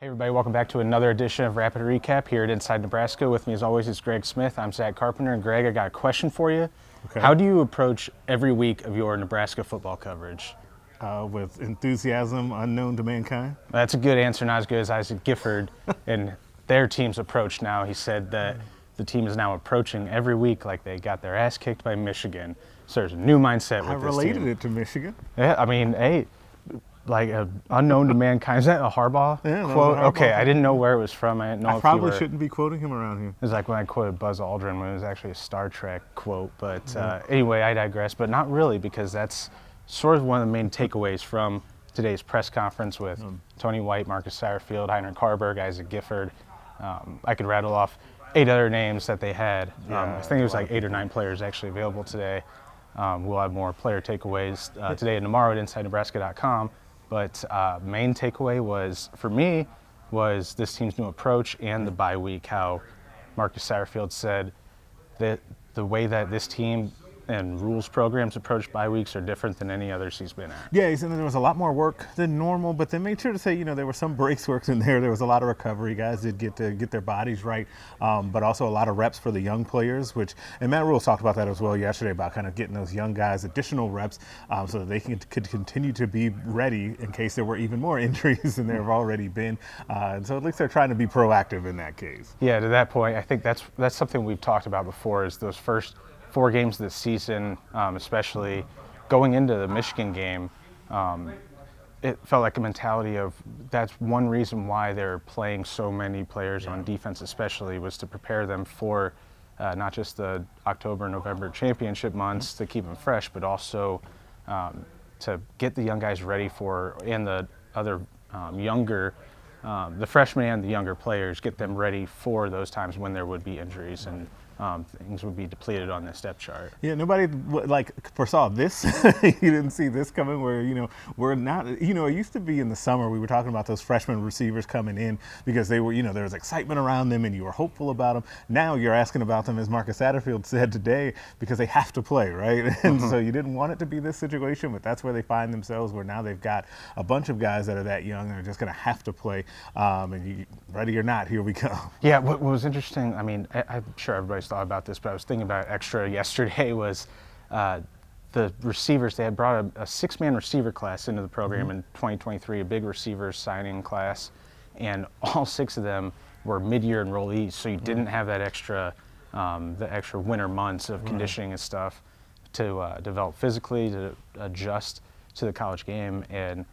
Hey everybody, welcome back to another edition of Rapid Recap here at Inside Nebraska. With me as always is Greg Smith. I'm Zack Carpenter, and Greg, I got a question for you. Okay. How do you approach every week of your Nebraska football coverage? uh, with enthusiasm unknown to mankind. That's a good answer, not as good as Isaac Gifford and their team's approach now. He said that the team is now approaching every week like they got their ass kicked by Michigan. So there's a new mindset with I this related it to Michigan. Yeah, I mean, hey, like uh, unknown to mankind. Is that a Harbaugh Yeah, that was a quote? Harbaugh okay, I didn't know where it was from. I didn't know I probably were, shouldn't be quoting him around here. It was like when I quoted Buzz Aldrin when it was actually a Star Trek quote. But Mm-hmm. uh, anyway, I digress. But not really, because that's sort of one of the main takeaways from today's press conference with Mm. Tony White, Marcus Satterfield, Heinrich Haarberg, Isaac Gifford. Um, I could rattle off eight other names that they had. Um, I think it was like eight or nine players actually available today. Um, we'll have more player takeaways uh, today and tomorrow at InsideNebraska.com. But uh, main takeaway was for me was this team's new approach and the bye week. How Marcus Satterfield said that the way that this team and Rhule's programs approach bye weeks are different than any others he's been at. Yeah, he said there was a lot more work than normal, but they made sure to say, you know, there were some breaks works in there. There was a lot of recovery. Guys did get to get their bodies right, um, but also a lot of reps for the young players. Which and Matt Rhule's talked about that as well yesterday about kind of getting those young guys additional reps um, so that they can could continue to be ready in case there were even more injuries than there have already been. Uh, and so at least they're trying to be proactive in that case. Yeah, to that point, I think that's that's something we've talked about before. Is those first four games this season, um, especially going into the Michigan game, um, it felt like a mentality of that's one reason why they're playing so many players on defense, especially was to prepare them for uh, not just the October, November championship months to keep them fresh, but also um, to get the young guys ready for and the other um, younger, um, the freshmen and the younger players, get them ready for those times when there would be injuries. And um, things would be depleted on the depth chart. Yeah, nobody like foresaw this. you didn't see this coming. Where you know we're not. You know, it used to be in the summer we were talking about those freshman receivers coming in because they were. You know, there was excitement around them and you were hopeful about them. Now you're asking about them, as Marcus Satterfield said today, because they have to play, right? And so you didn't want it to be this situation, but that's where they find themselves. Where now they've got a bunch of guys that are that young and are just going to have to play. Um, and you, ready or not, here we go. Yeah, what, what was interesting, I mean, I, I'm sure everybody's thought about this, but I was thinking about extra yesterday was uh, the receivers. They had brought a, a six man receiver class into the program in 2023, a big receiver signing class, and all six of them were mid year enrollees, so you didn't have that extra, um, the extra winter months of conditioning and stuff to uh, develop physically, to adjust to the college game. And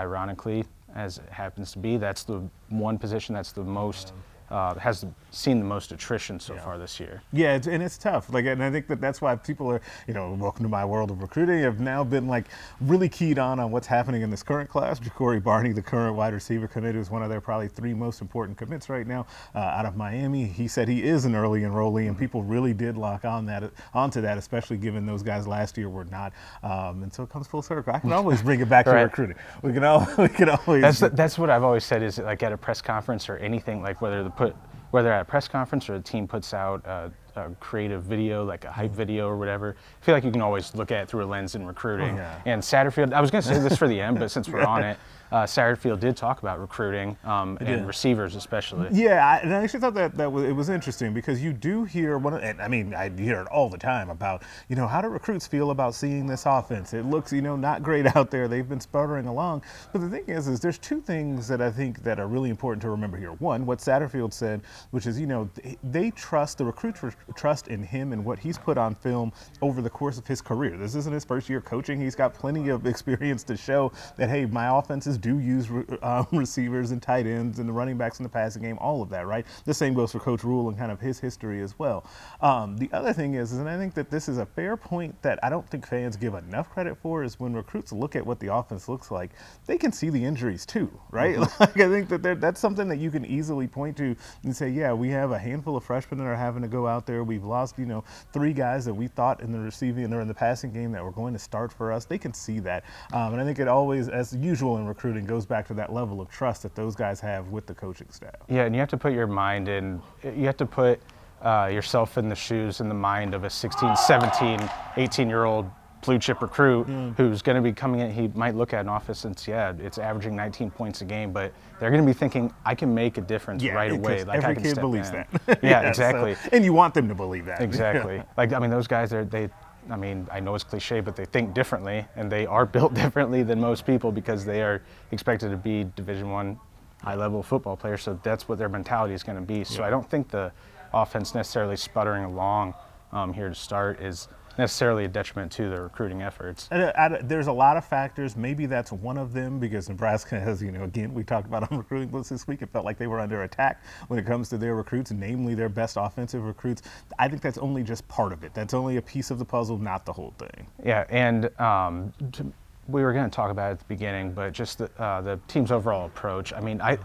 ironically, as it happens to be, that's the one position that's the most uh, has seen the most attrition so far this year. Yeah, it's, and it's tough. Like, and I think that that's why people are, you know, welcome to my world of recruiting. Have now been like really keyed on on what's happening in this current class. Ja'Cory Barney, the current wide receiver commit, is one of their probably three most important commits right now uh, out of Miami. He said he is an early enrollee, and people really did lock on that onto that, especially given those guys last year were not. Um, and so it comes full circle. I can always bring it back to recruiting. We can all we can always. That's that's what I've always said is like at a press conference or anything like whether the put whether at a press conference or the team puts out a, a creative video like a hype mm-hmm. video or whatever. I feel like you can always look at it through a lens in recruiting. Oh, yeah. And Satterfield, I was going to say this for the end, but since we're on it, uh, Satterfield did talk about recruiting um, and did. receivers especially. Yeah, I, and I actually thought that that was, it was interesting because you do hear one. And I mean, I hear it all the time about you know how do recruits feel about seeing this offense? It looks you know not great out there. They've been sputtering along. But the thing is, is there's two things that I think that are really important to remember here. One, what Satterfield said, which is you know they, they trust the recruits trust in him and what he's put on film over the course of his career. This isn't his first year coaching. He's got plenty of experience to show that hey, my offenses do use re- um, receivers and tight ends and the running backs in the passing game, all of that, right? The same goes for Coach Rhule and kind of his history as well. Um, the other thing is, is, and I think that this is a fair point that I don't think fans give enough credit for, is when recruits look at what the offense looks like, they can see the injuries too, right? Like I think that that's something that you can easily point to and say, yeah, we have a handful of freshmen that are having to go out there. We've lost, you know, three guys that we thought in the receiving or in the passing game that were going to start for us. They can see that, um, and I think it always, as usual in recruiting, goes back to that level of trust that those guys have with the coaching staff. Yeah, and you have to put your mind in, you have to put uh, yourself in the shoes and the mind of a 16, 17, 18 year old blue chip recruit who's going to be coming in. He might look at an office since yeah, it's averaging 19 points a game, but they're going to be thinking I can make a difference Yeah, right away. Like every I can kid believes in. that. yeah, so- exactly. and you want them to believe that. Exactly. like I mean, those guys are they. I mean, I know it's cliche, but they think differently, and they are built differently than most people because they are expected to be Division One, high-level football players. So that's what their mentality is going to be. So I don't think the offense necessarily sputtering along um, here to start is necessarily a detriment to the recruiting efforts. And, uh, there's a lot of factors. Maybe that's one of them because Nebraska has, you know, again, we talked about on recruiting blitz this week. It felt like they were under attack when it comes to their recruits, namely their best offensive recruits. I think that's only just part of it. That's only a piece of the puzzle, not the whole thing. Yeah, and um, to, we were going to talk about it at the beginning, but just the, uh, the team's overall approach. I mean, I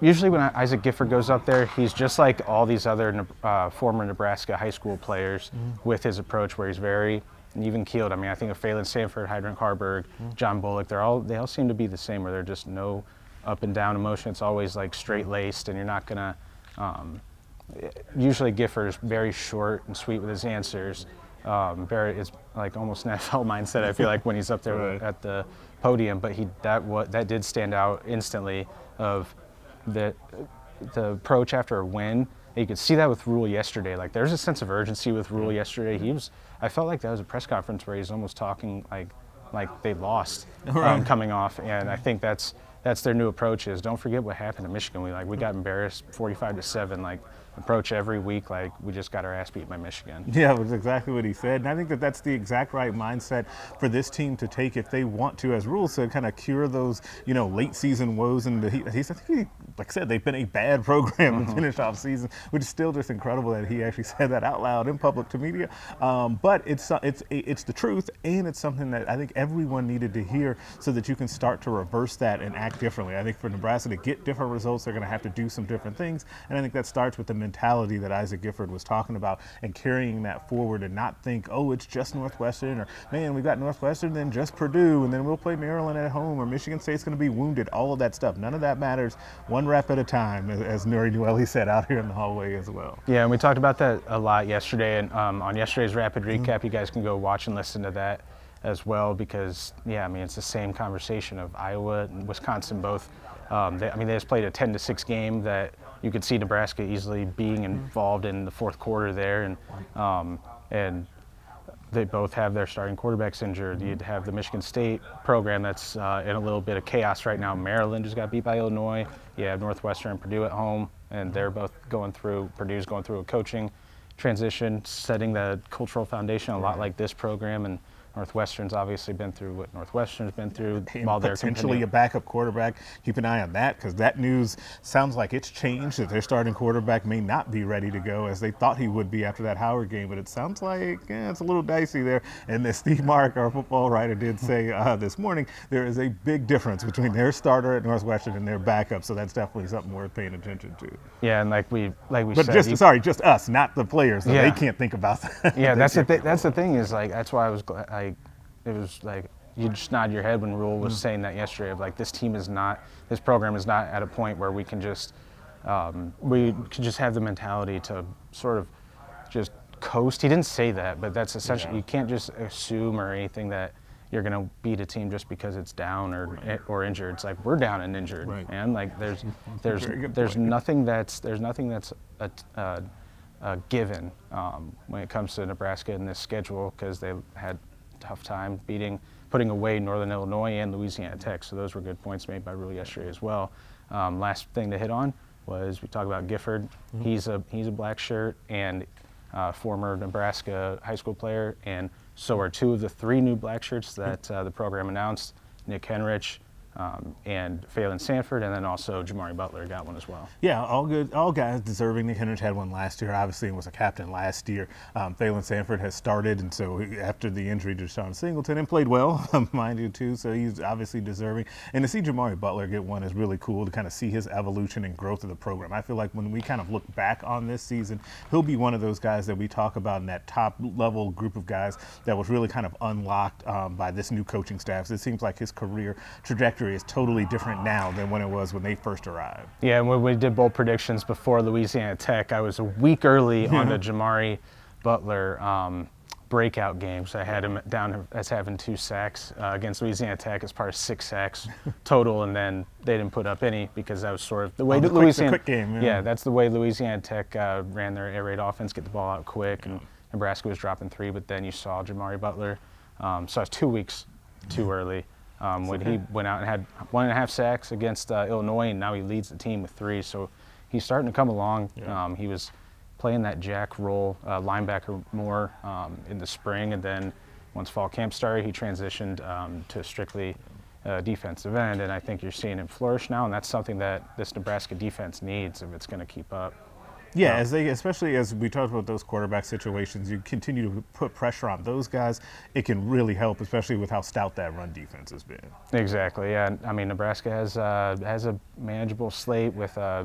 usually when Isaac Gifford goes up there, he's just like all these other uh, former Nebraska high school players with his approach, where he's very even keeled. I mean, I think of Phalen Sanford, Heinrich Haarberg, John Bullock. They're all they all seem to be the same, where they're just no up and down emotion. It's always like straight laced, and you're not gonna. Um, usually Gifford is very short and sweet with his answers. Um, very, it's like almost an NFL mindset. I feel like when he's up there Right. at the podium, but he that what that did stand out instantly of the the approach after a win. And you could see that with Rhule yesterday. Like there's a sense of urgency with Rhule yesterday. He was. I felt like that was a press conference where he's almost talking like like they lost um, coming off, and I think that's that's their new approach. Is don't forget what happened in Michigan. We like we got embarrassed, 45 to seven. Like approach every week like we just got our ass beat by Michigan. Yeah, was exactly what he said. And I think that that's the exact right mindset for this team to take if they want to, as Rhule said, kind of cure those, you know, late season woes. And he, he's, I think he, like I said, they've been a bad program to finish off season, which is still just incredible that he actually said that out loud in public to media. Um, but it's, uh, it's, it's the truth, and it's something that I think everyone needed to hear so that you can start to reverse that and act differently. I think for Nebraska to get different results, they're going to have to do some different things. And I think that starts with the mentality that Isaac Gifford was talking about and carrying that forward and not think, oh, it's just Northwestern or man, we've got Northwestern, then just Purdue, and then we'll play Maryland at home or Michigan State's going to be wounded. All of that stuff. None of that matters. One rep at a time, as, as Nuri said out here in the hallway as well. Yeah, and we talked about that a lot yesterday, and um, on yesterday's rapid recap, you guys can go watch and listen to that as well because yeah, I mean it's the same conversation of Iowa and Wisconsin both. Um, they, I mean they just played a 10 to six game that you could see Nebraska easily being involved in the fourth quarter there, and um, and they both have their starting quarterbacks injured. You'd have the Michigan State program that's uh, in a little bit of chaos right now. Maryland just got beat by Illinois. You have Northwestern and Purdue at home, and they're both going through. Purdue's going through a coaching transition, setting the cultural foundation a lot like this program. And Northwestern's obviously been through what Northwestern's been through and while they're potentially a backup quarterback. Keep an eye on that because that news sounds like it's changed. That their starting quarterback may not be ready to go as they thought he would be after that Howard game. But it sounds like eh, it's a little dicey there. And as Steve Marik, our football writer, did say uh, this morning, there is a big difference between their starter at Northwestern and their backup. So that's definitely something worth paying attention to. Yeah, and like we like we But said, just you- sorry, just us, not the players. So Yeah. They can't think about that. yeah, that's the thing. That's the thing is like that's why I was glad. Like it was like you just nod your head when Rhule was saying that yesterday. Of like this team is not, this program is not at a point where we can just, um, we can just have the mentality to sort of just coast. He didn't say that, but that's essentially Yeah. you can't just assume or anything that you're going to beat a team just because it's down or or injured. It's like we're down and injured, Right. and like there's there's there's point. nothing that's there's nothing that's a, a, a given um, when it comes to Nebraska and this schedule because they had tough time beating putting away Northern Illinois and Louisiana Tech. So those were good points made by Rhule yesterday as well. Um, last thing to hit on was we talk about Gifford. Mm-hmm. He's a he's a black shirt and uh, former Nebraska high school player, and so are two of the three new black shirts that uh, the program announced. Nick Henrich um, and Phalen Sanford, and then also Jimari Butler got one as well. Yeah, all good. All guys deserving. Nick Henrich had one last year, obviously, and was a captain last year. Um, Phalen Sanford has started, and so after the injury to Sean Singleton, and played well, mind you, too. So he's obviously deserving. And to see Jimari Butler get one is really cool to kind of see his evolution and growth of the program. I feel like when we kind of look back on this season, he'll be one of those guys that we talk about in that top level group of guys that was really kind of unlocked um, by this new coaching staff. So it seems like his career trajectory is totally different now than when it was when they first arrived. Yeah, and when we did bold predictions before Louisiana Tech, I was a week early on the Jimari Butler um, breakout games. I had him down as having two sacks uh, against Louisiana Tech as part of six sacks total, and then they didn't put up any because that was sort of the way Oh, the that quick- the Louisiana. quick game, yeah. that's the way Louisiana Tech uh, ran their air raid offense, get the ball out quick, and Nebraska was dropping three. But then you saw Jimari Butler, um, so was two weeks too early. Um, when he went out and had one and a half sacks against uh, Illinois, and now he leads the team with three. So he's starting to come along. Yeah. Um, he was playing that jack role, uh, linebacker more um, in the spring, and then once fall camp started, he transitioned um, to strictly uh, defensive end, and I think you're seeing him flourish now, and that's something that this Nebraska defense needs if it's going to keep up. Yeah, as they, especially as we talked about those quarterback situations, you continue to put pressure on those guys. It can really help, especially with how stout that run defense has been. Exactly. Yeah. I mean, Nebraska has uh, has a manageable slate with uh,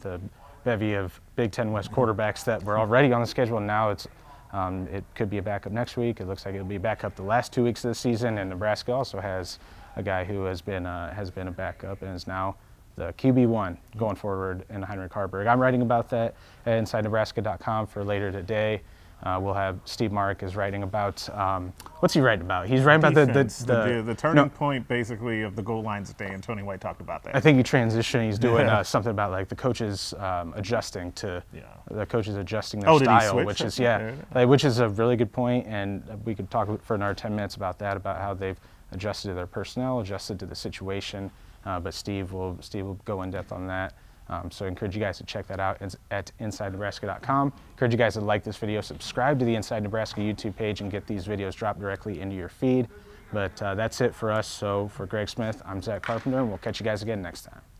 the bevy of Big Ten West quarterbacks that were already on the schedule. And now it's um, it could be a backup next week. It looks like it'll be a backup the last two weeks of the season. And Nebraska also has a guy who has been uh, has been a backup and is now the QB one going forward in Heinrich Haarberg. I'm writing about that at InsideNebraska.com for later today. Uh, we'll have Steve Marik is writing about um, what's he writing about? He's writing about the the, the, the, the turning no, point, basically, of the goal lines today, and Tony White talked about that. I think he transitioned. He's doing Yeah. uh, something about like the coaches um, adjusting to Yeah. the coaches adjusting their Oh, style, which is Yeah, like, which is a really good point, and we could talk for another 10 minutes about that, about how they've adjusted to their personnel, adjusted to the situation. Uh, but Steve will Steve will go in depth on that. Um, so I encourage you guys to check that out It's at InsideNebraska.com. Encourage you guys to like this video, subscribe to the Inside Nebraska YouTube page, and get these videos dropped directly into your feed. But uh, that's it for us. So for Greg Smith, I'm Zack Carpenter, and we'll catch you guys again next time.